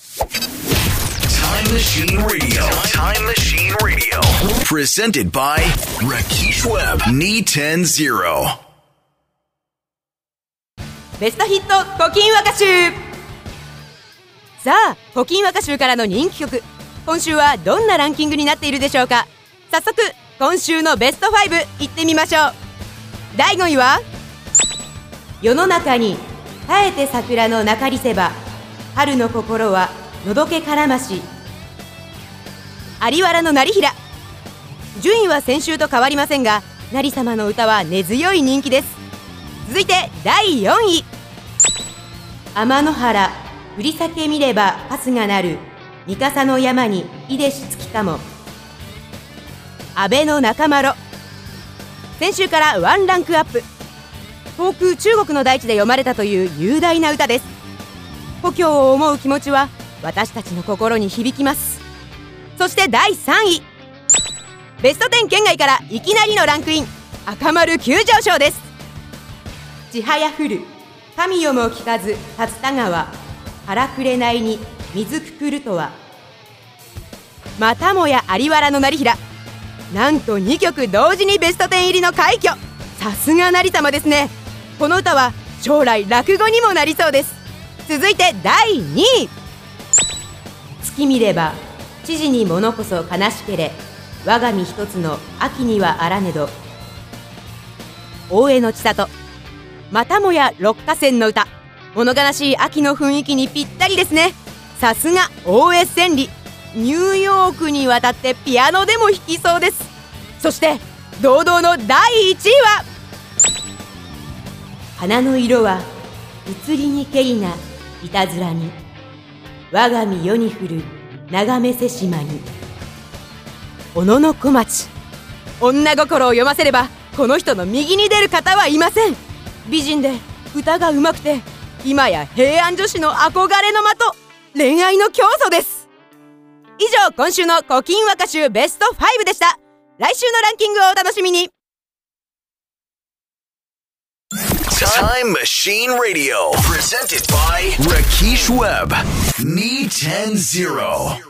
Time Machine Radio. Time Machine Radio. Presented by Rakesh Webb. Knee 10 0. ベストヒット古今和歌集さあ古今和歌集からの人気曲今週はどんなランキングになっているでしょうか早速今週のベスト5いってみましょう第5位は世の中に耐えて桜の中りせば春の心はのどけからまし。有原の成平。順位は先週と変わりませんが成様の歌は根強い人気です。続いて第4位。天の原。振り裂け見ればパスがなる。三笠の山にいでしつきかも。安倍の中丸。先週からワンランクアップ。遠く中国の大地で読まれたという雄大な歌です。故郷を思う気持ちは私たちの心に響きます。そして第3位。ベスト10圏外からいきなりのランクイン。赤丸急上昇です。千早降る。神よも聞かず竜田川。腹くれないに水くくるとは。またもや有原の成平。なんと2曲同時にベスト10入りの快挙。さすが成様ですね。この歌は将来落語にもなりそうです。続いて第2位。月見れば知事に物こそ悲しけれ我が身一つの秋にはあらねど。大江の千里またもや六花線の歌。物悲しい秋の雰囲気にぴったりですね。さすが大江千里。ニューヨークに渡ってピアノでも弾きそうです。そして堂々の第1位は。花の色は移りにけりな。いたずらに。我が身世に降る眺めせ島に。小野の小町。女心を読ませればこの人の右に出る方はいません。美人で歌がうまくて今や平安女子の憧れの的。恋愛の競争です。以上今週の古今和歌集ベスト5でした。来週のランキングをお楽しみに。Time Machine Radio. Presented by Rakesh Webb. Me 10 0.